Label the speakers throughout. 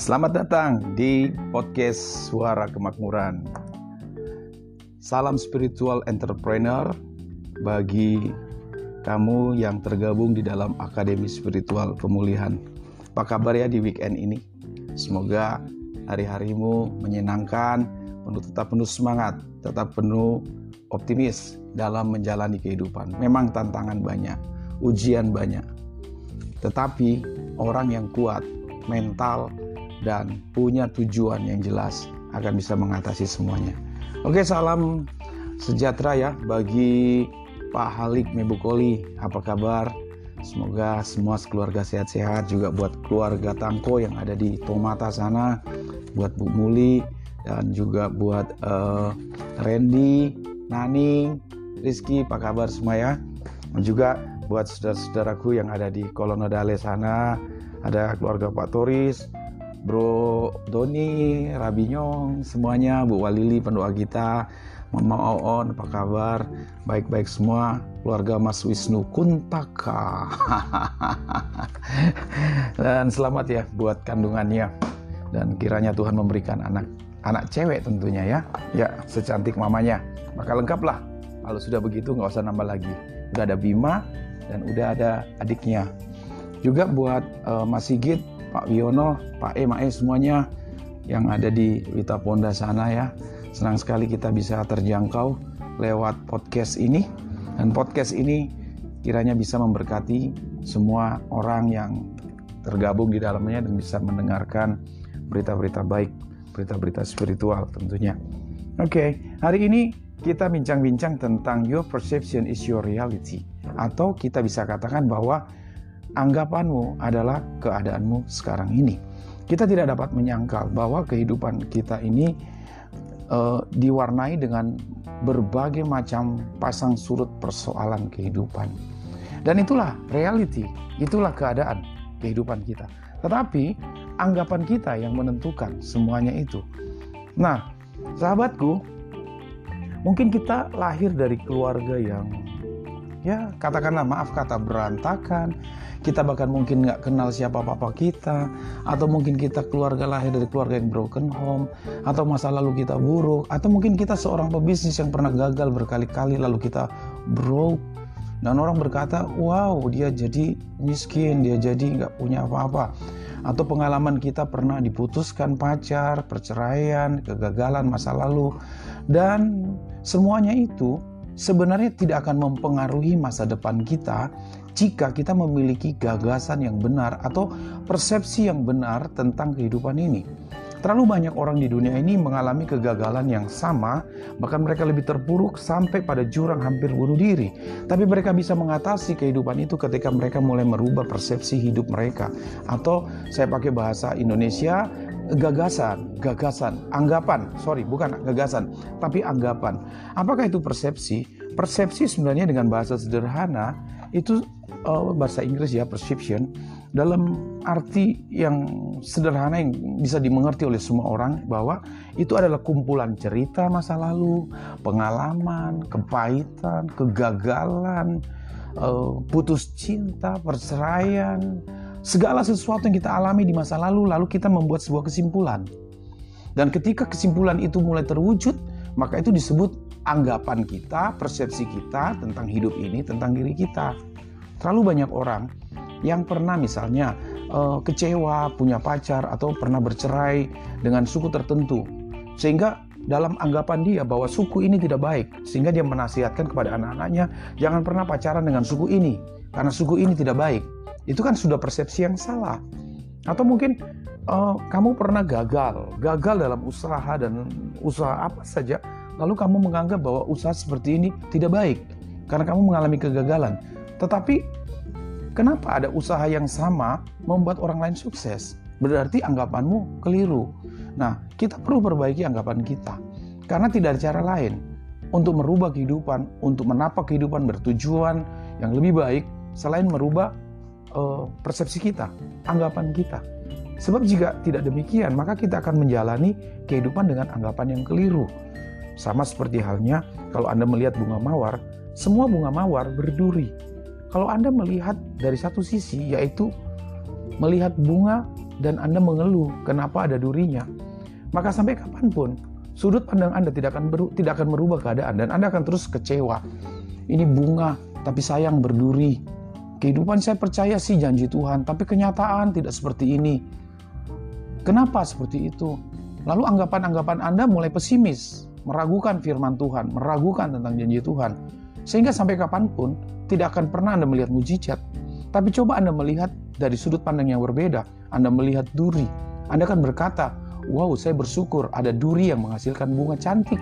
Speaker 1: Selamat datang di podcast Suara Kemakmuran. Salam spiritual entrepreneur bagi kamu yang tergabung di dalam Akademi Spiritual Pemulihan. Apa kabar ya di weekend ini? Semoga hari-harimu menyenangkan, penuh tetap penuh semangat, tetap penuh optimis dalam menjalani kehidupan. Memang tantangan banyak, ujian banyak. Tetapi orang yang kuat, mental, dan punya tujuan yang jelas akan bisa mengatasi semuanya. Oke, salam sejahtera ya bagi Pak Halik Mebukoli. Apa kabar? Semoga semua keluarga sehat-sehat juga buat keluarga Tangko yang ada di Tomata sana, buat Bu Muli dan juga buat uh, Randy, Nani, Rizky, apa kabar semua ya? Dan juga buat saudara-saudaraku yang ada di Kolonodale sana, ada keluarga Pak Toris, Bro Doni, Rabinyong, semuanya, Bu Walili, pendoa kita, Mama Oon, apa kabar? Baik-baik semua, keluarga Mas Wisnu Kuntaka. Dan selamat ya buat kandungannya. Dan kiranya Tuhan memberikan anak anak cewek tentunya ya. Ya, secantik mamanya. Maka lengkaplah. Kalau sudah begitu nggak usah nambah lagi. Udah ada Bima dan udah ada adiknya. Juga buat uh, Mas Sigit, Pak Wiono, Pak E, Mae semuanya yang ada di Wita Ponda sana ya. Senang sekali kita bisa terjangkau lewat podcast ini dan podcast ini kiranya bisa memberkati semua orang yang tergabung di dalamnya dan bisa mendengarkan berita-berita baik, berita-berita spiritual tentunya. Oke, okay, hari ini kita bincang-bincang tentang your perception is your reality atau kita bisa katakan bahwa anggapanmu adalah keadaanmu sekarang ini. Kita tidak dapat menyangkal bahwa kehidupan kita ini uh, diwarnai dengan berbagai macam pasang surut persoalan kehidupan. Dan itulah reality, itulah keadaan kehidupan kita. Tetapi anggapan kita yang menentukan semuanya itu. Nah, sahabatku, mungkin kita lahir dari keluarga yang ya katakanlah maaf kata berantakan. Kita bahkan mungkin nggak kenal siapa papa kita atau mungkin kita keluarga lahir dari keluarga yang broken home atau masa lalu kita buruk atau mungkin kita seorang pebisnis yang pernah gagal berkali-kali lalu kita broke. Dan orang berkata wow dia jadi miskin dia jadi nggak punya apa-apa. Atau pengalaman kita pernah diputuskan pacar perceraian kegagalan masa lalu. Dan semuanya itu sebenarnya tidak akan mempengaruhi masa depan kita jika kita memiliki gagasan yang benar atau persepsi yang benar tentang kehidupan ini. Terlalu banyak orang di dunia ini mengalami kegagalan yang sama, bahkan mereka lebih terpuruk sampai pada jurang hampir bunuh diri. Tapi mereka bisa mengatasi kehidupan itu ketika mereka mulai merubah persepsi hidup mereka. Atau saya pakai bahasa Indonesia, gagasan, gagasan, anggapan, sorry bukan gagasan, tapi anggapan. Apakah itu persepsi? Persepsi sebenarnya dengan bahasa sederhana itu uh, bahasa Inggris ya perception dalam arti yang sederhana yang bisa dimengerti oleh semua orang bahwa itu adalah kumpulan cerita masa lalu, pengalaman, kepahitan, kegagalan, uh, putus cinta, perceraian, segala sesuatu yang kita alami di masa lalu, lalu kita membuat sebuah kesimpulan. Dan ketika kesimpulan itu mulai terwujud, maka itu disebut anggapan kita, persepsi kita tentang hidup ini, tentang diri kita. Terlalu banyak orang yang pernah misalnya uh, kecewa, punya pacar, atau pernah bercerai dengan suku tertentu. Sehingga dalam anggapan dia bahwa suku ini tidak baik, sehingga dia menasihatkan kepada anak-anaknya, jangan pernah pacaran dengan suku ini, karena suku ini tidak baik itu kan sudah persepsi yang salah. Atau mungkin uh, kamu pernah gagal, gagal dalam usaha dan usaha apa saja, lalu kamu menganggap bahwa usaha seperti ini tidak baik karena kamu mengalami kegagalan. Tetapi kenapa ada usaha yang sama membuat orang lain sukses? Berarti anggapanmu keliru. Nah, kita perlu perbaiki anggapan kita karena tidak ada cara lain untuk merubah kehidupan, untuk menapak kehidupan bertujuan yang lebih baik selain merubah uh, persepsi kita, anggapan kita. Sebab jika tidak demikian, maka kita akan menjalani kehidupan dengan anggapan yang keliru. Sama seperti halnya kalau Anda melihat bunga mawar, semua bunga mawar berduri. Kalau Anda melihat dari satu sisi, yaitu melihat bunga dan Anda mengeluh kenapa ada durinya, maka sampai kapan pun sudut pandang Anda tidak akan beru, tidak akan merubah keadaan dan Anda akan terus kecewa. Ini bunga, tapi sayang berduri. Kehidupan saya percaya sih janji Tuhan, tapi kenyataan tidak seperti ini. Kenapa seperti itu? Lalu anggapan-anggapan Anda mulai pesimis, meragukan firman Tuhan, meragukan tentang janji Tuhan. Sehingga sampai kapan pun tidak akan pernah Anda melihat mujizat. Tapi coba Anda melihat dari sudut pandang yang berbeda. Anda melihat duri. Anda akan berkata, wow saya bersyukur ada duri yang menghasilkan bunga cantik.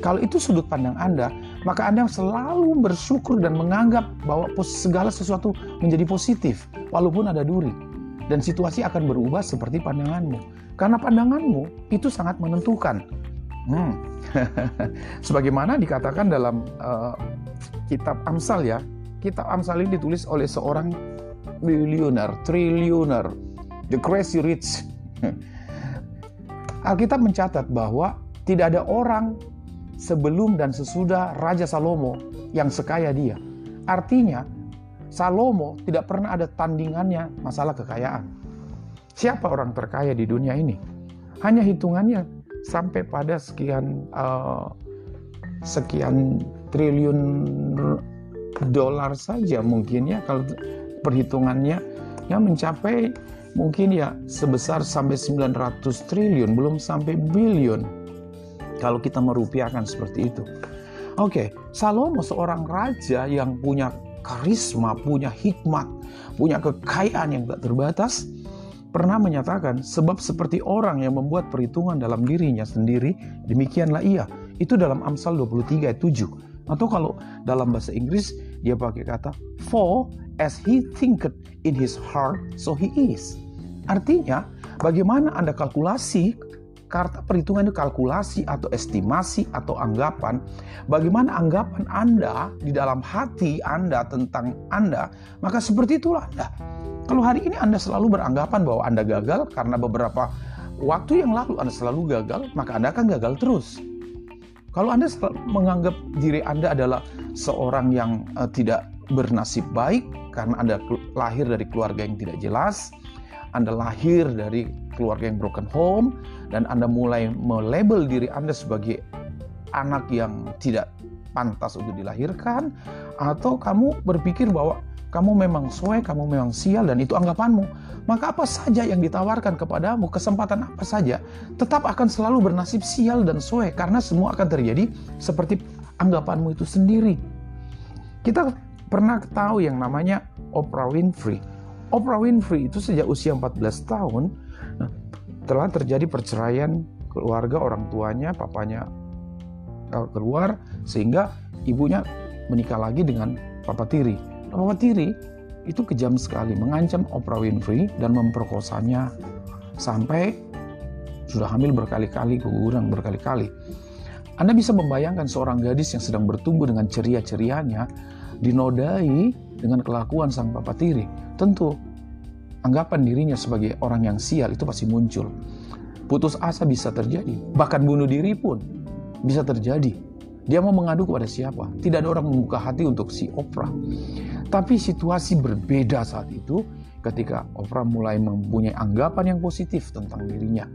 Speaker 1: Kalau itu sudut pandang Anda, maka Anda selalu bersyukur dan menganggap bahwa segala sesuatu menjadi positif, walaupun ada duri. Dan situasi akan berubah seperti pandanganmu. Karena pandanganmu itu sangat menentukan. Hmm. Sebagaimana dikatakan dalam uh, kitab Amsal ya, kitab Amsal ini ditulis oleh seorang billionaire, triliuner, the crazy rich. Alkitab mencatat bahwa tidak ada orang sebelum dan sesudah Raja Salomo yang sekaya dia. Artinya, Salomo tidak pernah ada tandingannya masalah kekayaan. Siapa orang terkaya di dunia ini? Hanya hitungannya sampai pada sekian uh, sekian triliun dolar saja mungkin ya kalau perhitungannya yang mencapai mungkin ya sebesar sampai 900 triliun, belum sampai bilion. Kalau kita merupiahkan seperti itu. Oke, Salomo seorang raja yang punya karisma, punya hikmat, punya kekayaan yang tak terbatas, pernah menyatakan sebab seperti orang yang membuat perhitungan dalam dirinya sendiri, demikianlah ia. Itu dalam Amsal 23 ayat 7. Atau kalau dalam bahasa Inggris dia pakai kata for as he thinketh in his heart so he is. Artinya, bagaimana Anda kalkulasi karta perhitungan itu kalkulasi atau estimasi atau anggapan, bagaimana anggapan Anda di dalam hati Anda tentang Anda, maka seperti itulah Anda. Kalau hari ini Anda selalu beranggapan bahwa Anda gagal karena beberapa waktu yang lalu Anda selalu gagal, maka Anda akan gagal terus. Kalau Anda menganggap diri Anda adalah seorang yang uh, tidak bernasib baik karena Anda lahir dari keluarga yang tidak jelas, Anda lahir dari keluarga yang broken home dan Anda mulai melabel diri Anda sebagai anak yang tidak pantas untuk dilahirkan atau kamu berpikir bahwa kamu memang soe, kamu memang sial dan itu anggapanmu. Maka apa saja yang ditawarkan kepadamu, kesempatan apa saja, tetap akan selalu bernasib sial dan soe karena semua akan terjadi seperti anggapanmu itu sendiri. Kita pernah tahu yang namanya Oprah Winfrey. Oprah Winfrey itu sejak usia 14 tahun nah, telah terjadi perceraian keluarga orang tuanya, papanya eh, keluar sehingga ibunya menikah lagi dengan papa tiri Papa Tiri itu kejam sekali mengancam Oprah Winfrey dan memperkosanya sampai sudah hamil berkali-kali, keguguran berkali-kali. Anda bisa membayangkan seorang gadis yang sedang bertumbuh dengan ceria-cerianya dinodai dengan kelakuan sang papa tiri. Tentu anggapan dirinya sebagai orang yang sial itu pasti muncul. Putus asa bisa terjadi, bahkan bunuh diri pun bisa terjadi. Dia mau mengadu kepada siapa? Tidak ada orang membuka hati untuk si Oprah. Tapi situasi berbeda saat itu ketika Oprah mulai mempunyai anggapan yang positif tentang dirinya.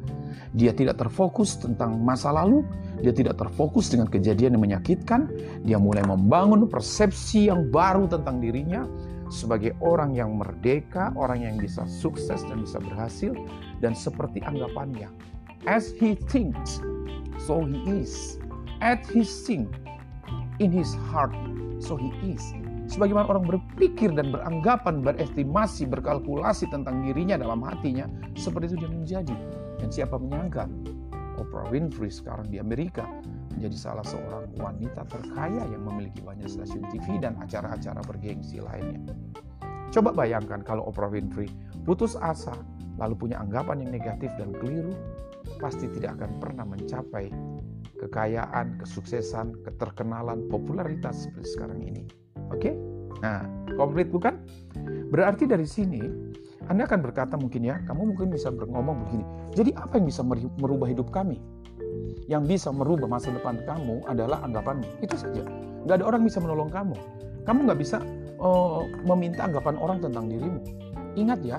Speaker 1: Dia tidak terfokus tentang masa lalu, dia tidak terfokus dengan kejadian yang menyakitkan, dia mulai membangun persepsi yang baru tentang dirinya sebagai orang yang merdeka, orang yang bisa sukses dan bisa berhasil, dan seperti anggapannya. As he thinks, so he is. At his think, in his heart, so he is sebagaimana orang berpikir dan beranggapan, berestimasi, berkalkulasi tentang dirinya dalam hatinya, seperti itu dia menjadi. Dan siapa menyangka Oprah Winfrey sekarang di Amerika menjadi salah seorang wanita terkaya yang memiliki banyak stasiun TV dan acara-acara bergengsi lainnya. Coba bayangkan kalau Oprah Winfrey putus asa, lalu punya anggapan yang negatif dan keliru, pasti tidak akan pernah mencapai kekayaan, kesuksesan, keterkenalan, popularitas seperti sekarang ini. Oke? Okay? Nah, komplit bukan? Berarti dari sini Anda akan berkata mungkin ya, kamu mungkin bisa ngomong begini. Jadi apa yang bisa merubah hidup kami? Yang bisa merubah masa depan kamu adalah anggapanmu. Itu saja. Gak ada orang bisa menolong kamu. Kamu gak bisa uh, meminta anggapan orang tentang dirimu. Ingat ya,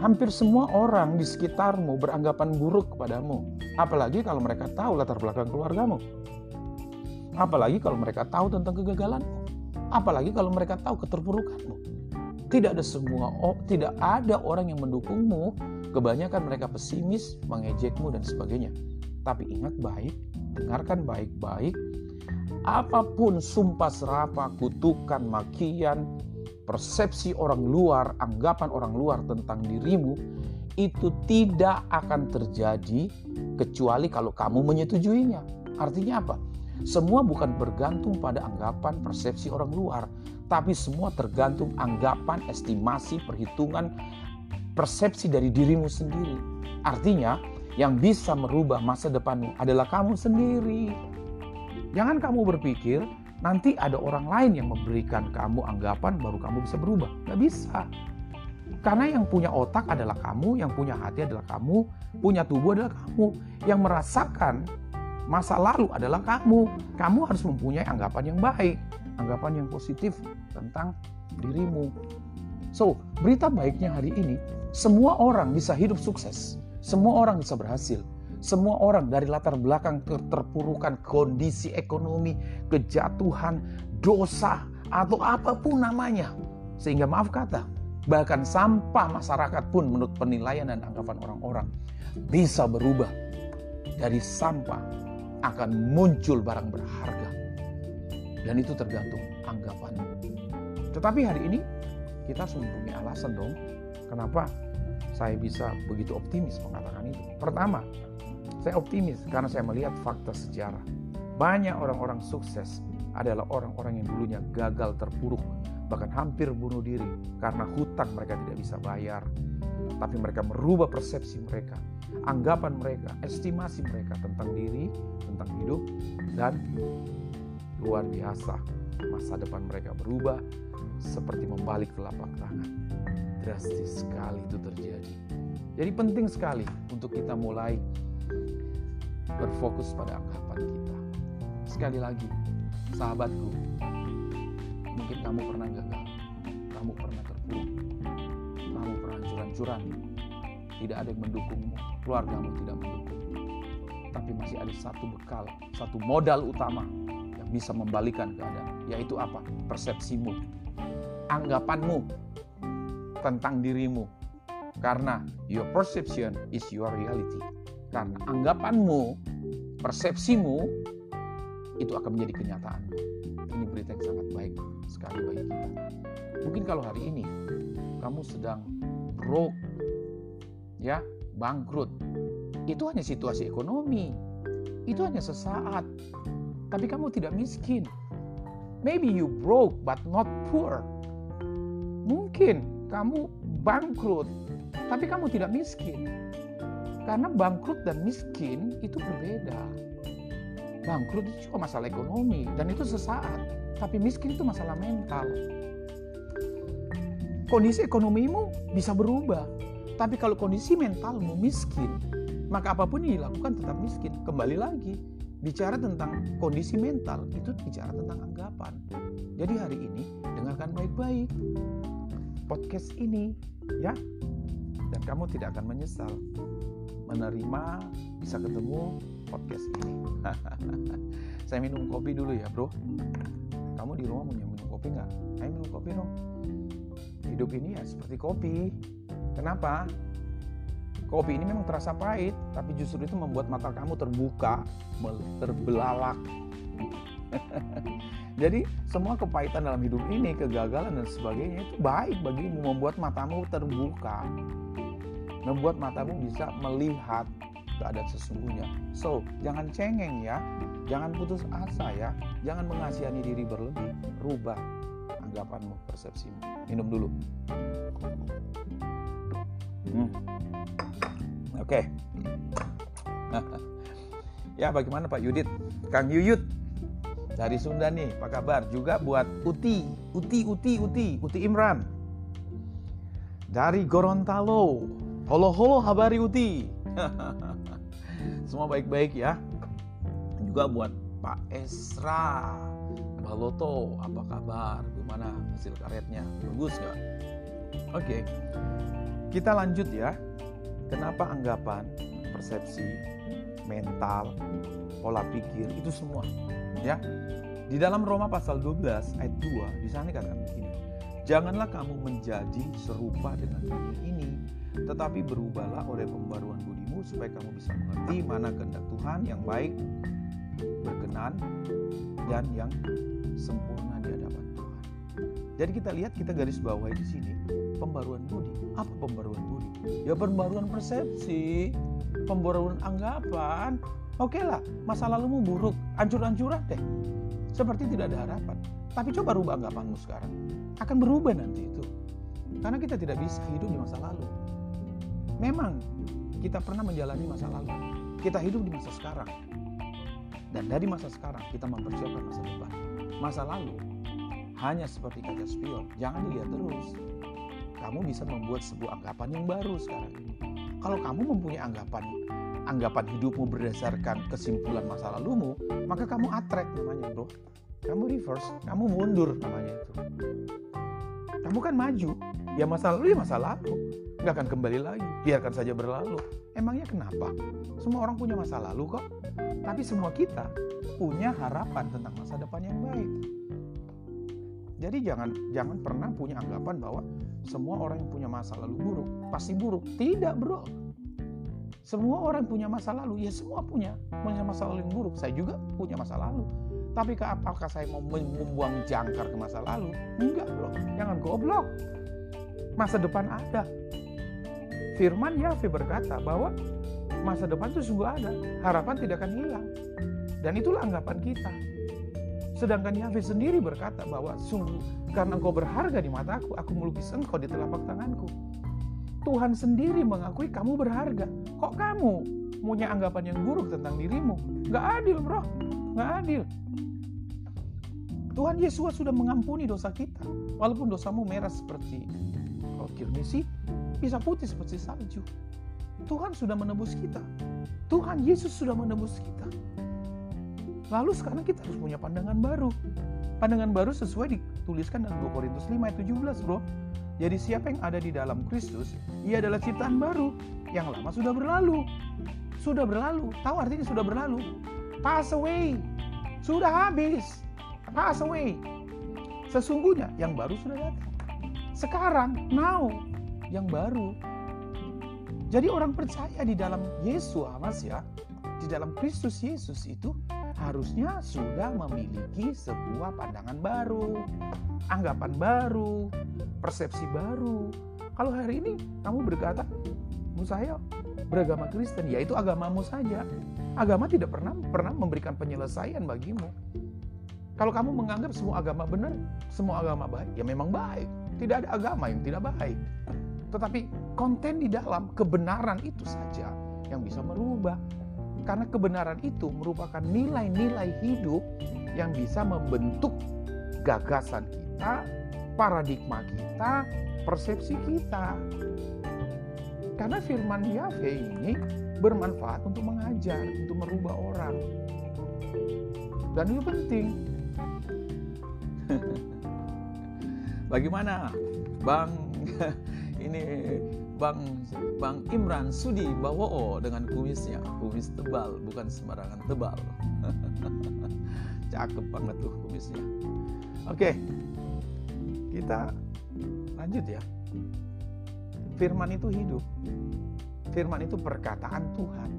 Speaker 1: Hampir semua orang di sekitarmu beranggapan buruk kepadamu. Apalagi kalau mereka tahu latar belakang keluargamu. Apalagi kalau mereka tahu tentang kegagalanmu. Apalagi kalau mereka tahu keterpurukanmu. Tidak ada semua, oh, tidak ada orang yang mendukungmu. Kebanyakan mereka pesimis, mengejekmu dan sebagainya. Tapi ingat baik, dengarkan baik-baik. Apa pun sumpah serapa, kutukan, makian, persepsi orang luar, anggapan orang luar tentang dirimu itu tidak akan terjadi kecuali kalau kamu menyetujuinya. Artinya apa? Semua bukan bergantung pada anggapan persepsi orang luar, tapi semua tergantung anggapan, estimasi, perhitungan, persepsi dari dirimu sendiri. Artinya, yang bisa merubah masa depanmu adalah kamu sendiri. Jangan kamu berpikir nanti ada orang lain yang memberikan kamu anggapan baru kamu bisa berubah. Gak bisa. Karena yang punya otak adalah kamu, yang punya hati adalah kamu, punya tubuh adalah kamu. Yang merasakan masa lalu adalah kamu. Kamu harus mempunyai anggapan yang baik, anggapan yang positif tentang dirimu. So, berita baiknya hari ini, semua orang bisa hidup sukses. Semua orang bisa berhasil. Semua orang dari latar belakang keterpurukan kondisi ekonomi, kejatuhan, dosa, atau apa pun namanya. Sehingga maaf kata, bahkan sampah masyarakat pun menurut penilaian dan anggapan orang-orang bisa berubah. Dari sampah akan muncul barang berharga. Dan itu tergantung anggapanmu. Tetapi hari ini kita harus mempunyai alasan dong. Kenapa saya bisa begitu optimis mengatakan itu? Pertama, saya optimis karena saya melihat fakta sejarah. Banyak orang-orang sukses adalah orang-orang yang dulunya gagal terpuruk, bahkan hampir bunuh diri karena hutang mereka tidak bisa bayar. Tapi mereka merubah persepsi mereka, anggapan mereka, estimasi mereka tentang diri, tentang hidup, dan luar biasa. Masa depan mereka berubah seperti membalik telapak tangan. Drastis sekali itu terjadi. Jadi penting sekali untuk kita mulai berfokus pada anggapan kita. Sekali lagi, sahabatku, mungkin kamu pernah gagal, kamu pernah terpuruk, kamu pernah curan-curan, tidak ada yang mendukungmu, keluargamu tidak mendukung. Tapi masih ada satu bekal, satu modal utama yang bisa membalikan keadaan, yaitu apa? Persepsimu, anggapanmu tentang dirimu. Karena your perception is your reality. Karena anggapanmu, persepsimu, itu akan menjadi kenyataan. Ini berita yang sangat baik sekali bagi kita. Mungkin kalau hari ini kamu sedang broke, ya, bangkrut, itu hanya situasi ekonomi. Itu hanya sesaat. Tapi kamu tidak miskin. Maybe you broke but not poor. Mungkin kamu bangkrut, tapi kamu tidak miskin. Karena bangkrut dan miskin itu berbeda. Bangkrut itu cuma masalah ekonomi dan itu sesaat. Tapi miskin itu masalah mental. Kondisi ekonomimu bisa berubah. Tapi kalau kondisi mentalmu miskin, maka apa pun yang dilakukan tetap miskin. Kembali lagi, bicara tentang kondisi mental itu bicara tentang anggapan. Jadi hari ini dengarkan baik-baik podcast ini ya dan kamu tidak akan menyesal menerima bisa ketemu podcast ini. Saya minum kopi dulu ya bro. Kamu di rumah punya minum kopi nggak? Ayo minum kopi dong. Hidup ini ya seperti kopi. Kenapa? Kopi ini memang terasa pahit, tapi justru itu membuat mata kamu terbuka, terbelalak. Jadi semua kepahitan dalam hidup ini, kegagalan dan sebagainya itu baik bagimu, membuat matamu terbuka membuat matamu bisa melihat keadaan sesungguhnya. So, jangan cengeng ya, jangan putus asa ya, jangan mengasihani diri berlebih, rubah anggapanmu, persepsimu. Minum dulu. Hmm. Oke. Okay. ya, bagaimana Pak Yudit? Kang Yuyut dari Sunda nih, apa kabar? Juga buat Uti, Uti, Uti, Uti, Uti Imran. Dari Gorontalo, Halo halo habari Uti. Semua baik-baik ya. Juga buat Pak Esra. Baloto, apa kabar? Gimana hasil karetnya? Bagus nggak? Oke. Kita lanjut ya. Kenapa anggapan, persepsi, mental, pola pikir itu semua ya. Di dalam Roma pasal 12 ayat 2 di sana dikatakan begini. Janganlah kamu menjadi serupa dengan dunia ini, tetapi berubahlah oleh pembaruan budimu supaya kamu bisa mengerti mana kehendak Tuhan yang baik, berkenan, dan yang sempurna di hadapan Tuhan. Jadi kita lihat kita garis bawahi di sini pembaruan budi. Apa pembaruan budi? Ya pembaruan persepsi, pembaruan anggapan. Oke lah, masa lalumu buruk, hancur-hancuran deh. Seperti tidak ada harapan. Tapi coba rubah anggapanmu sekarang. Akan berubah nanti itu. Karena kita tidak bisa hidup di masa lalu. Memang kita pernah menjalani masa lalu. Kita hidup di masa sekarang. Dan dari masa sekarang kita mempersiapkan masa depan. Masa lalu hanya seperti kaca spion, jangan dilihat terus kamu bisa membuat sebuah anggapan yang baru sekarang. Kalau kamu mempunyai anggapan anggapan hidupmu berdasarkan kesimpulan masa lalumu, maka kamu atrek namanya, bro. Kamu reverse, kamu mundur namanya itu. Kamu kan maju, ya masa lalu ya masa lalu, nggak akan kembali lagi, biarkan saja berlalu. Emangnya kenapa? Semua orang punya masa lalu kok, tapi semua kita punya harapan tentang masa depan yang baik. Jadi jangan jangan pernah punya anggapan bahwa semua orang yang punya masa lalu buruk pasti buruk. Tidak, Bro. Semua orang punya masa lalu, ya semua punya punya masa lalu yang buruk. Saya juga punya masa lalu. Tapi apakah saya mau membuang jangkar ke masa lalu? Enggak, Bro. Jangan goblok. Masa depan ada. Firman Yahweh berkata bahwa masa depan itu sungguh ada. Harapan tidak akan hilang. Dan itulah anggapan kita. Sedangkan Yahweh sendiri berkata bahwa sungguh karena engkau berharga di mataku, aku melukis engkau di telapak tanganku. Tuhan sendiri mengakui kamu berharga. Kok kamu punya anggapan yang buruk tentang dirimu? Gak adil bro, gak adil. Tuhan Yesus sudah mengampuni dosa kita. Walaupun dosamu merah seperti kirmisi, bisa putih seperti salju. Tuhan sudah menebus kita. Tuhan Yesus sudah menebus kita. Lalu sekarang kita harus punya pandangan baru. Pandangan baru sesuai dituliskan dalam 2 Korintus 5 ayat 17 bro. Jadi siapa yang ada di dalam Kristus, ia adalah ciptaan baru. Yang lama sudah berlalu. Sudah berlalu. Tahu artinya sudah berlalu? Pass away. Sudah habis. Pass away. Sesungguhnya yang baru sudah datang. Sekarang, now, yang baru. Jadi orang percaya di dalam Yesus, Mas ya, di dalam Kristus Yesus itu harusnya sudah memiliki sebuah pandangan baru, anggapan baru, persepsi baru. Kalau hari ini kamu berkata, saya beragama Kristen, ya itu agamamu saja. Agama tidak pernah pernah memberikan penyelesaian bagimu. Kalau kamu menganggap semua agama benar, semua agama baik, ya memang baik. Tidak ada agama yang tidak baik. Tetapi konten di dalam kebenaran itu saja yang bisa merubah karena kebenaran itu merupakan nilai-nilai hidup yang bisa membentuk gagasan kita, paradigma kita, persepsi kita. Karena firman Yahweh ini bermanfaat untuk mengajar, untuk merubah orang. Dan itu penting. Bagaimana Bang ini Bang Bang Imran Sudi Bawoo dengan kumisnya, kumis tebal bukan sembarangan tebal. Cakep banget tuh kumisnya. Oke, kita lanjut ya. Firman itu hidup. Firman itu perkataan Tuhan.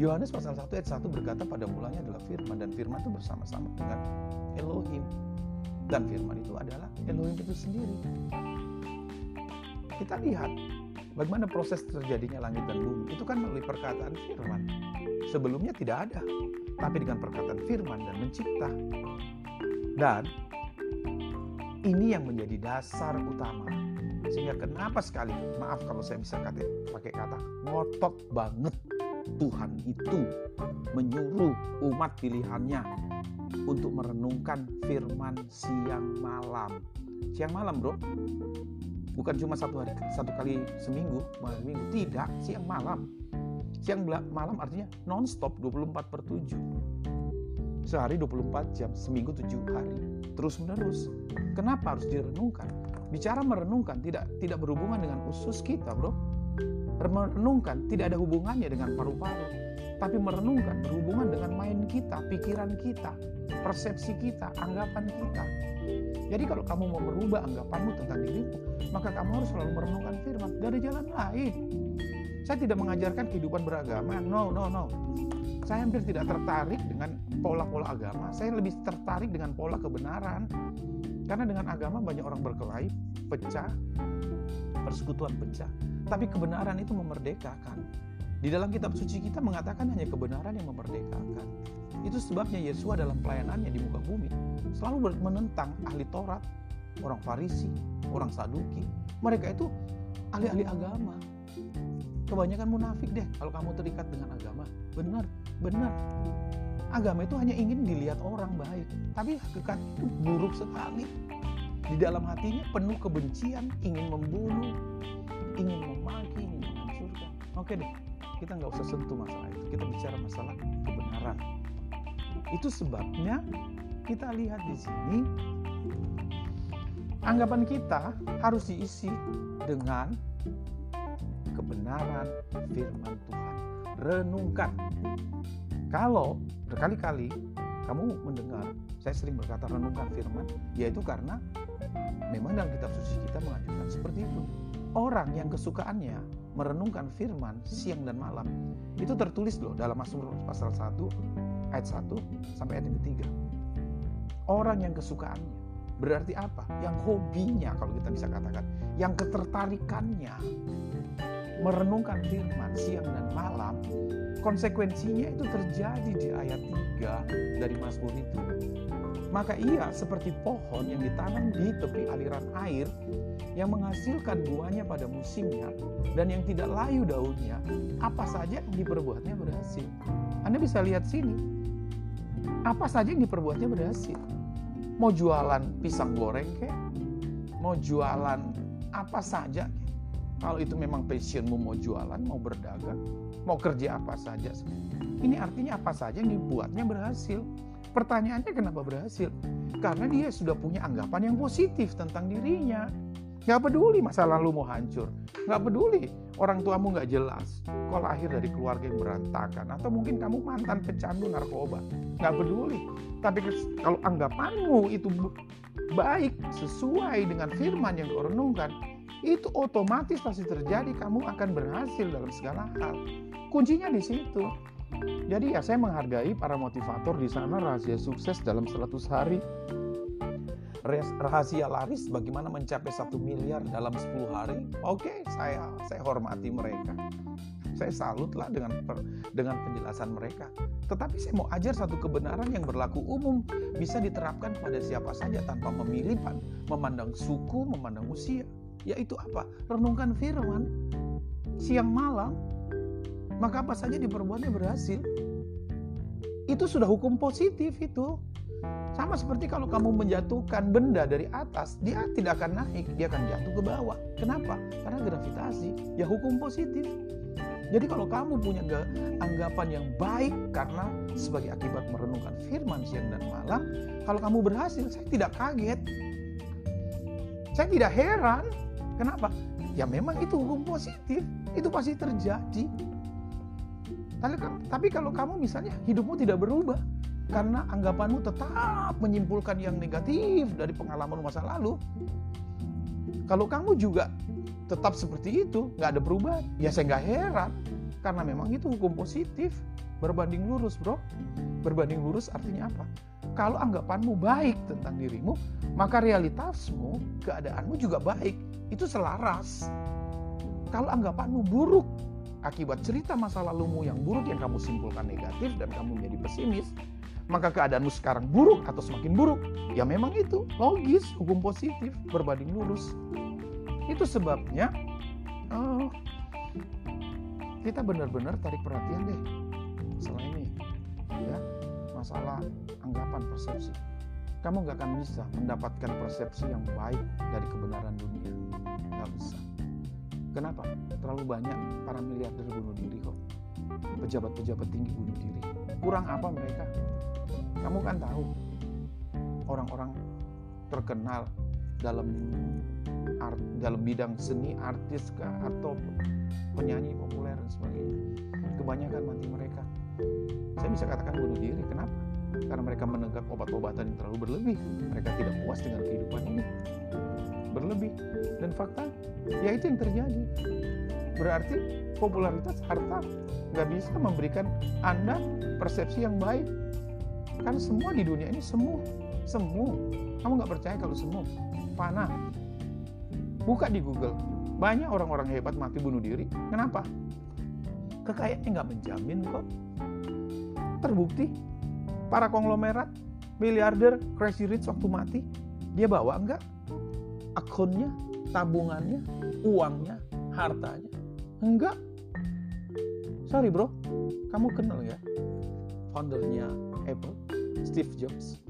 Speaker 1: Yohanes pasal 1 ayat 1 berkata pada mulanya adalah firman dan firman itu bersama-sama dengan Elohim. Dan firman itu adalah Elohim itu sendiri. Kita lihat Bagaimana proses terjadinya langit dan bumi? Itu kan melalui perkataan firman. Sebelumnya tidak ada, tapi dengan perkataan firman dan mencipta. Dan ini yang menjadi dasar utama. Sehingga kenapa sekali, maaf kalau saya bisa kata, pakai kata ngotot banget Tuhan itu menyuruh umat pilihannya untuk merenungkan firman siang malam. Siang malam bro, bukan cuma satu hari satu kali seminggu malam minggu. Tidak siang malam. Siang malam artinya nonstop 24 per 7 sehari 24 jam seminggu 7 hari. Terus menerus kenapa harus direnungkan? Bicara merenungkan tidak tidak berhubungan dengan usus kita, Bro. Merenungkan tidak ada hubungannya dengan paru-paru, tapi merenungkan berhubungan dengan main kita, pikiran kita, persepsi kita, anggapan kita. Jadi kalau kamu mau merubah anggapanmu tentang dirimu, maka kamu harus selalu merenungkan firman. Gak ada jalan lain. Saya tidak mengajarkan kehidupan beragama. No, no, no. Saya hampir tidak tertarik dengan pola-pola agama. Saya lebih tertarik dengan pola kebenaran. Karena dengan agama banyak orang berkelahi, pecah, persekutuan pecah. Tapi kebenaran itu memerdekakan. Di dalam kitab suci kita mengatakan hanya kebenaran yang memerdekakan. Itu sebabnya Yesus dalam pelayanannya di muka bumi selalu menentang ahli Taurat, orang Farisi, orang Saduki. Mereka itu ahli-ahli agama. Kebanyakan munafik deh kalau kamu terikat dengan agama. Benar, benar. Agama itu hanya ingin dilihat orang baik, tapi hakikat itu buruk sekali. Di dalam hatinya penuh kebencian, ingin membunuh, ingin memaki, ingin menghancurkan. Oke deh, kita nggak usah sentuh masalah itu. Kita bicara masalah kebenaran. Itu sebabnya kita lihat di sini anggapan kita harus diisi dengan kebenaran firman Tuhan. Renungkan. Kalau berkali-kali kamu mendengar saya sering berkata renungkan firman, yaitu karena memang dalam kitab suci kita mengajukan seperti itu. Orang yang kesukaannya merenungkan firman siang dan malam, itu tertulis loh dalam Mazmur pasal 1 ayat 1 sampai ayat yang ketiga. Orang yang kesukaannya berarti apa? Yang hobinya kalau kita bisa katakan, yang ketertarikannya merenungkan firman siang dan malam, konsekuensinya itu terjadi di ayat 3 dari Mazmur itu. Maka ia seperti pohon yang ditanam di tepi aliran air yang menghasilkan buahnya pada musimnya dan yang tidak layu daunnya, apa saja yang diperbuatnya berhasil. Anda bisa lihat sini. Apa saja yang diperbuatnya berhasil. Mau jualan pisang goreng kek, mau jualan apa saja kalau itu memang passionmu mau jualan, mau berdagang, mau kerja apa saja. Ini artinya apa saja yang dibuatnya berhasil. Pertanyaannya kenapa berhasil? Karena dia sudah punya anggapan yang positif tentang dirinya. Gak peduli masa lalu mau hancur. Gak peduli orang tuamu gak jelas. Kau lahir dari keluarga yang berantakan. Atau mungkin kamu mantan pecandu narkoba. Gak peduli. Tapi kalau anggapanmu itu baik sesuai dengan firman yang kau itu otomatis pasti terjadi. Kamu akan berhasil dalam segala hal. Kuncinya di situ. Jadi ya saya menghargai para motivator di sana rahasia sukses dalam 100 hari. Rahasia laris bagaimana mencapai satu miliar dalam 10 hari. Oke, saya saya hormati mereka. Saya salutlah dengan per, dengan penjelasan mereka. Tetapi saya mau ajar satu kebenaran yang berlaku umum bisa diterapkan pada siapa saja tanpa memilih memandang suku, memandang usia. Yaitu apa? Renungkan firman siang malam maka apa saja diperbuatnya berhasil. Itu sudah hukum positif itu. Sama seperti kalau kamu menjatuhkan benda dari atas, dia tidak akan naik, dia akan jatuh ke bawah. Kenapa? Karena gravitasi. Ya hukum positif. Jadi kalau kamu punya anggapan yang baik karena sebagai akibat merenungkan firman siang dan malam, kalau kamu berhasil, saya tidak kaget. Saya tidak heran. Kenapa? Ya memang itu hukum positif. Itu pasti terjadi. Tapi kalau kamu misalnya hidupmu tidak berubah karena anggapanmu tetap menyimpulkan yang negatif dari pengalaman masa lalu. Kalau kamu juga tetap seperti itu, nggak ada perubahan, ya saya nggak heran. Karena memang itu hukum positif. Berbanding lurus bro. Berbanding lurus artinya apa? Kalau anggapanmu baik tentang dirimu, maka realitasmu, keadaanmu juga baik. Itu selaras. Kalau anggapanmu buruk, akibat cerita masa lalumu yang buruk yang kamu simpulkan negatif dan kamu menjadi pesimis, maka keadaanmu sekarang buruk atau semakin buruk. Ya memang itu logis, hukum positif berbanding lurus. Itu sebabnya uh, kita benar-benar tarik perhatian deh masalah ini, ya masalah anggapan persepsi. Kamu nggak akan bisa mendapatkan persepsi yang baik dari kebenaran dunia, nggak bisa. Kenapa? Terlalu banyak para miliarder bunuh diri kok. Pejabat-pejabat tinggi bunuh diri. Kurang apa mereka? Kamu kan tahu orang-orang terkenal dalam art, dalam bidang seni artis kah atau penyanyi populer dan sebagainya. Kebanyakan mati mereka. Saya bisa katakan bunuh diri. Kenapa? Karena mereka menegak obat-obatan yang terlalu berlebih. Mereka tidak puas dengan kehidupan ini. Berlebih. Dan fakta ya itu yang terjadi. Berarti popularitas harta nggak bisa memberikan anda persepsi yang baik kan semua di dunia ini semu semu kamu nggak percaya kalau semu panah. Buka di Google. Banyak orang-orang hebat mati bunuh diri. Kenapa? Kekayaannya nggak menjamin kok. Terbukti. Para konglomerat miliarder crazy rich waktu mati dia bawa enggak akunnya tabungannya uangnya hartanya? Enggak sorry bro. Kamu kenal ya foundernya Apple Steve Jobs.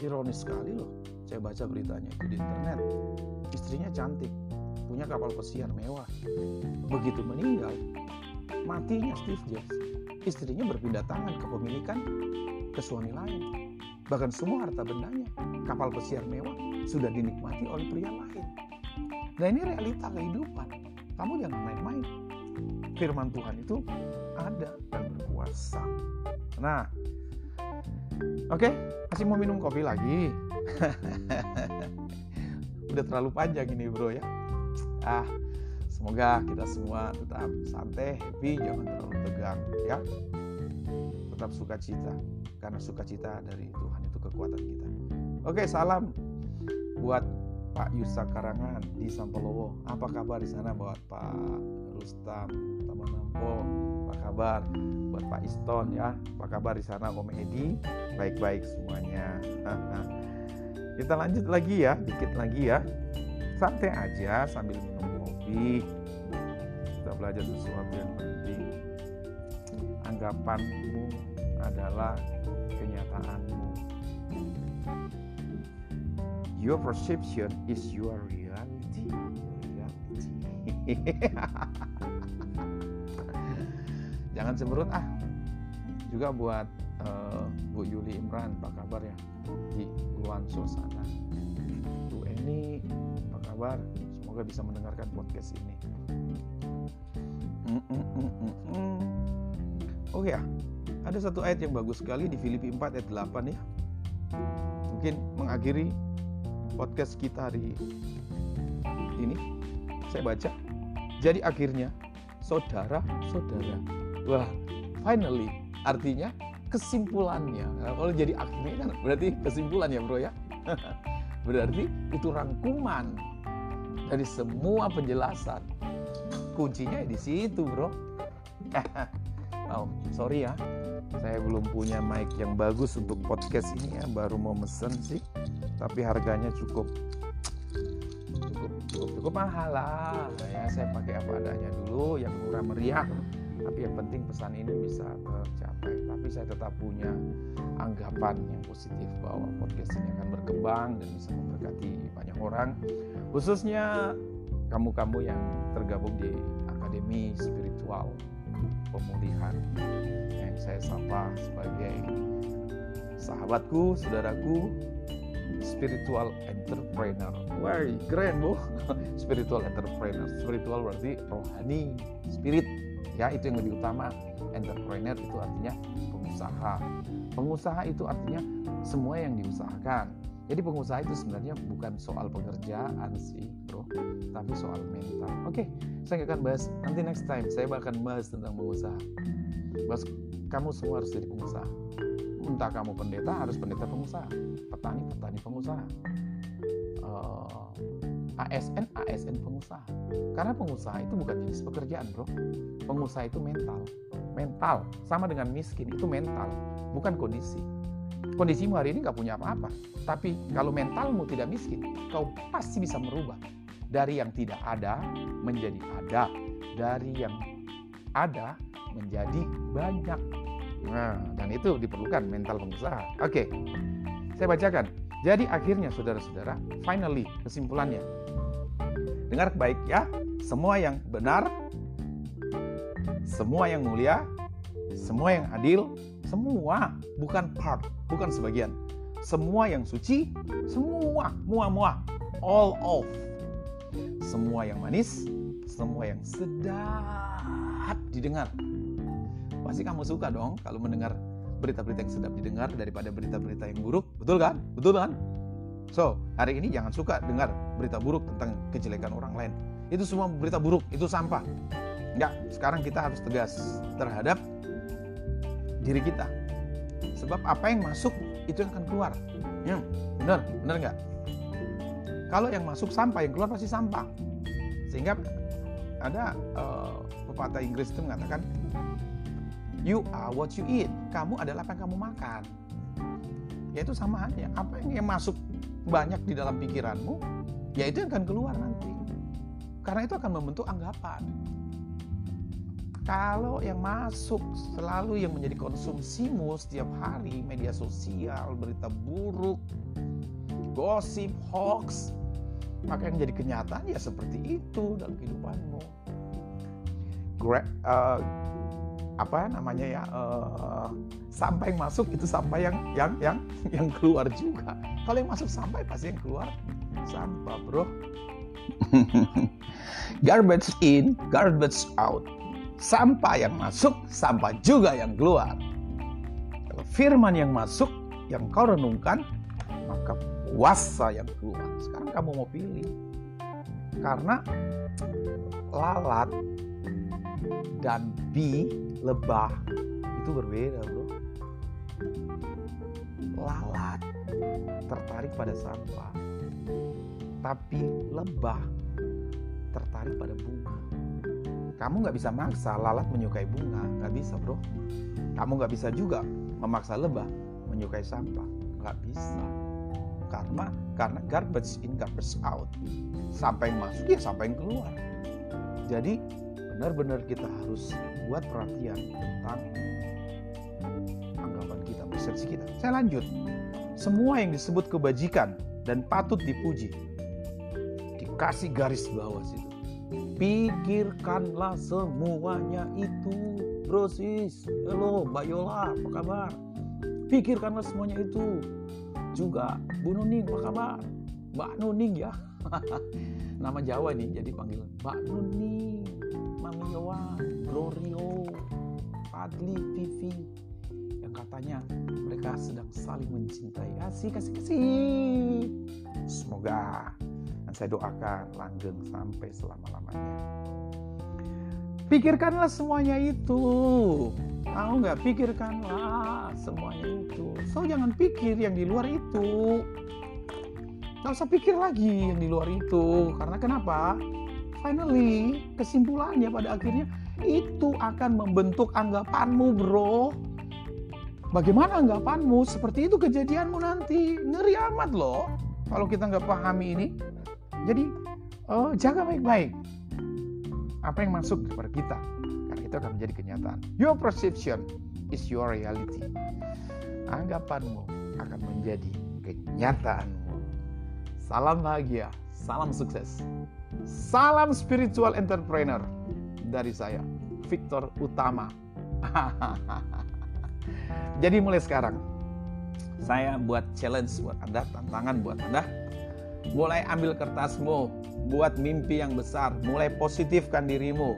Speaker 1: Ironis sekali loh saya baca beritanya itu di internet. Istrinya cantik punya kapal pesiar mewah. Begitu meninggal matinya Steve Jobs. Istrinya berpindah tangan kepemilikan ke suami lain. Bahkan semua harta bendanya kapal pesiar mewah sudah dinikmati oleh pria lain. Nah ini realita kehidupan. Kamu jangan main-main. Firman Tuhan itu ada dan berkuasa. Nah oke okay, masih mau minum kopi lagi? Udah terlalu panjang ini bro ya. Ah semoga kita semua tetap santai happy jangan terlalu tegang ya. Tetap sukacita karena sukacita dari Tuhan itu kekuatan kita. Oke salam buat Pak Yusa Karangan di Sampolowo apa kabar di sana buat Pak Rustam Tamanampo kabar? Buat Pak Iston ya. Apa kabar di sana Om Edi? Baik-baik semuanya. Kita lanjut lagi ya. Dikit lagi ya. Santai aja sambil minum kopi. Kita belajar sesuatu yang penting. Anggapanmu adalah kenyataanmu. Your perception is your reality. Reality jangan cemberut ah. Juga buat uh, Bu Yuli Imran apa kabar ya? Di Luanso sana Bu Eni apa kabar? Semoga bisa mendengarkan podcast ini. Mm, mm. oh ya ada satu ayat yang bagus sekali di Filipi 4 ayat 8 ya. Mungkin mengakhiri podcast kita hari ini. Saya baca. Jadi akhirnya saudara-saudara wah finally artinya kesimpulannya. Nah, kalau jadi akhirnya kan berarti kesimpulan ya bro ya? Berarti itu rangkuman dari semua penjelasan. Kuncinya di situ bro. Oh sorry ya. Saya belum punya mic yang bagus untuk podcast ini ya. Baru mau mesen sih. Tapi harganya cukup cukup cukup, cukup mahal lah. Ya saya pakai apa adanya dulu yang murah meriah tapi yang penting pesan ini bisa tercapai tapi saya tetap punya anggapan yang positif bahwa podcast ini akan berkembang dan bisa memberkati banyak orang khususnya kamu-kamu yang tergabung di akademi spiritual pemulihan yang saya sapa sebagai sahabatku, saudaraku, spiritual entrepreneur. Wah, keren bu. spiritual entrepreneur. Spiritual berarti rohani, spirit ya itu yang lebih utama. Entrepreneur itu artinya pengusaha. Pengusaha itu artinya semua yang diusahakan. Jadi pengusaha itu sebenarnya bukan soal pekerjaan sih bro tapi soal mental. Oke saya akan bahas. Nanti next time saya akan bahas tentang pengusaha. Bahas kamu semua harus jadi pengusaha. Entah kamu pendeta harus pendeta pengusaha. Petani petani pengusaha. Uh, ASN ASN pengusaha. Karena pengusaha itu bukan jenis pekerjaan bro. Pengusaha itu mental. Mental sama dengan miskin itu mental bukan kondisi. Kondisimu hari ini nggak punya apa-apa. Tapi kalau mentalmu tidak miskin kau pasti bisa merubah. Dari yang tidak ada menjadi ada. Dari yang ada menjadi banyak. Nah dan itu diperlukan mental pengusaha. Oke saya bacakan jadi akhirnya saudara-saudara, finally kesimpulannya. Dengar baik ya, semua yang benar, semua yang mulia, semua yang adil, semua bukan part, bukan sebagian. Semua yang suci, semua, mua-mua, all of. Semua yang manis, semua yang sedap didengar. Pasti kamu suka dong kalau mendengar berita-berita yang sedap didengar daripada berita-berita yang buruk. Betul kan? Betul kan? So, hari ini jangan suka dengar berita buruk tentang kejelekan orang lain. Itu semua berita buruk, itu sampah. Enggak, sekarang kita harus tegas terhadap diri kita. Sebab apa yang masuk itu yang akan keluar. Ya, benar, benar nggak? Kalau yang masuk sampah, yang keluar pasti sampah. Sehingga ada uh, pepatah Inggris itu mengatakan, you are what you eat. Kamu adalah apa yang kamu makan. Ya itu sama aja. Apa yang, masuk banyak di dalam pikiranmu, ya itu yang akan keluar nanti. Karena itu akan membentuk anggapan. Kalau yang masuk selalu yang menjadi konsumsimu setiap hari, media sosial, berita buruk, gosip, hoax, maka yang jadi kenyataan ya seperti itu dalam kehidupanmu. Gra uh, apa namanya ya uh, sampah yang masuk itu sampah yang yang yang yang keluar juga. Kalau yang masuk sampah pasti yang keluar sampah, bro. garbage in, garbage out. Sampah yang masuk, sampah juga yang keluar. Kalau firman yang masuk, yang kau renungkan, maka puasa yang keluar. Sekarang kamu mau pilih. Karena lalat dan bi lebah. Itu berbeda bro. Lalat tertarik pada sampah tapi lebah tertarik pada bunga. Kamu nggak bisa maksa lalat menyukai bunga nggak bisa bro. Kamu nggak bisa juga memaksa lebah menyukai sampah nggak bisa. Karena karena garbage in garbage out. Sampai masuk ya sampai keluar. Jadi benar-benar kita harus buat perhatian tentang anggapan kita, persepsi kita. Saya lanjut. Semua yang disebut kebajikan dan patut dipuji dikasih garis bawah situ. Pikirkanlah semuanya itu. Brosis, halo Mbak Yola, apa kabar? Pikirkanlah semuanya itu. Juga Bu Nuning, apa kabar? Mbak Nuning ya. Nama Jawa nih jadi panggil Mbak Nuning. Mami Yowan, Glorio, Padli, Vivi yang katanya mereka sedang saling mencintai. Kasih, kasih, kasih. Semoga dan saya doakan langgeng sampai selama-lamanya. Pikirkanlah semuanya itu. Tahu nggak? Pikirkanlah semuanya itu. So jangan pikir yang di luar itu. Gak usah pikir lagi yang di luar itu. Karena kenapa? Finally kesimpulannya pada akhirnya itu akan membentuk anggapanmu bro. Bagaimana anggapanmu? Seperti itu kejadianmu nanti. Ngeri amat loh kalau kita nggak pahami ini. Jadi uh, jaga baik-baik apa yang masuk kepada kita. Karena itu akan menjadi kenyataan. Your perception is your reality. Anggapanmu akan menjadi kenyataanmu. Salam bahagia salam sukses Salam spiritual entrepreneur dari saya, Victor Utama. Jadi mulai sekarang, saya buat challenge buat Anda, tantangan buat Anda. Mulai ambil kertasmu, buat mimpi yang besar, mulai positifkan dirimu.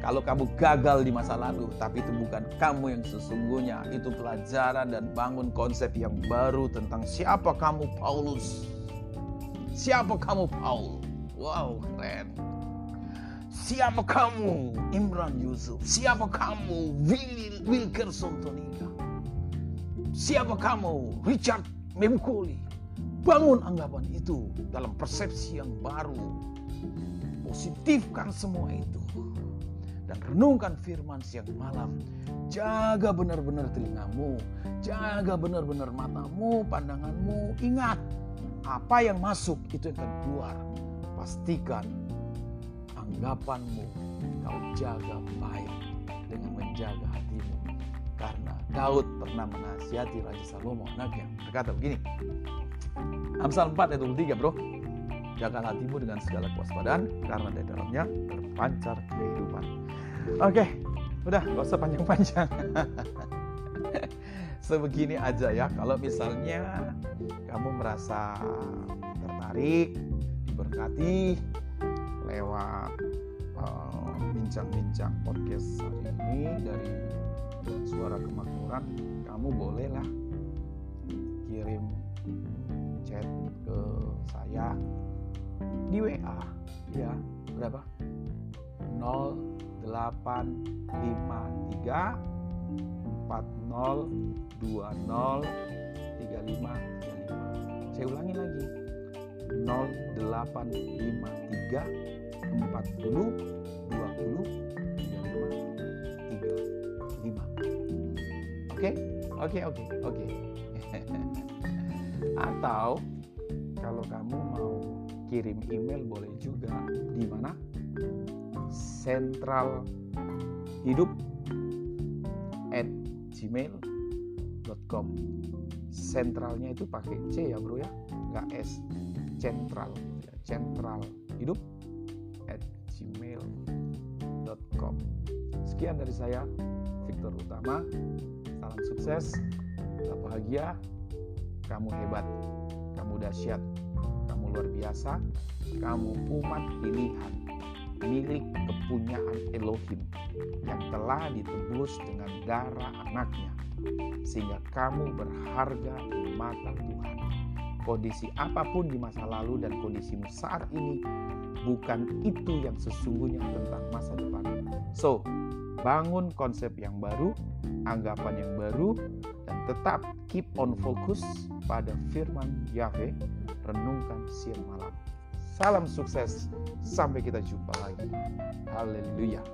Speaker 1: Kalau kamu gagal di masa lalu, tapi itu bukan kamu yang sesungguhnya, itu pelajaran dan bangun konsep yang baru tentang siapa kamu Paulus. Siapa kamu Paul? Wow, keren. Siapa kamu? Imran Yusuf. Siapa kamu? Will Wilkerson Tonika. Siapa kamu? Richard Memkuli. Bangun anggapan itu dalam persepsi yang baru. Positifkan semua itu. Dan renungkan firman siang malam. Jaga benar-benar telingamu. Jaga benar-benar matamu, pandanganmu. Ingat, apa yang masuk itu akan keluar pastikan anggapanmu kau jaga baik dengan menjaga hatimu. Karena Daud pernah menasihati Raja Salomo anaknya. Berkata begini, Amsal 4 ayat 23 bro. Jaga hatimu dengan segala kewaspadaan karena di dalamnya terpancar kehidupan. Oke, udah gak usah panjang-panjang. Sebegini aja ya. Kalau misalnya kamu merasa tertarik diberkati lewat uh, bincang-bincang podcast hari ini dari suara kemakmuran kamu bolehlah kirim chat ke saya di WA ya berapa? 0853 40 20 35 saya ulangi lagi. 0853 40 20 35 35 oke? Oke oke oke. Atau kalau kamu mau kirim email boleh juga di mana? Sentral hidup at gmail.com sentralnya itu pakai C ya bro ya. Nggak S central. Central hidup at gmail.com sekian dari saya Victor Utama. Salam sukses tetap bahagia. Kamu hebat kamu dahsyat kamu luar biasa kamu umat pilihan milik kepunyaan Elohim yang telah ditebus dengan darah anaknya sehingga kamu berharga di mata Tuhan. Kondisi apa pun di masa lalu dan kondisimu saat ini bukan itu yang sesungguhnya tentang masa depan. So, bangun konsep yang baru, anggapan yang baru, dan tetap keep on fokus pada firman Yahweh, renungkan siang malam. Salam sukses, sampai kita jumpa lagi. Haleluya.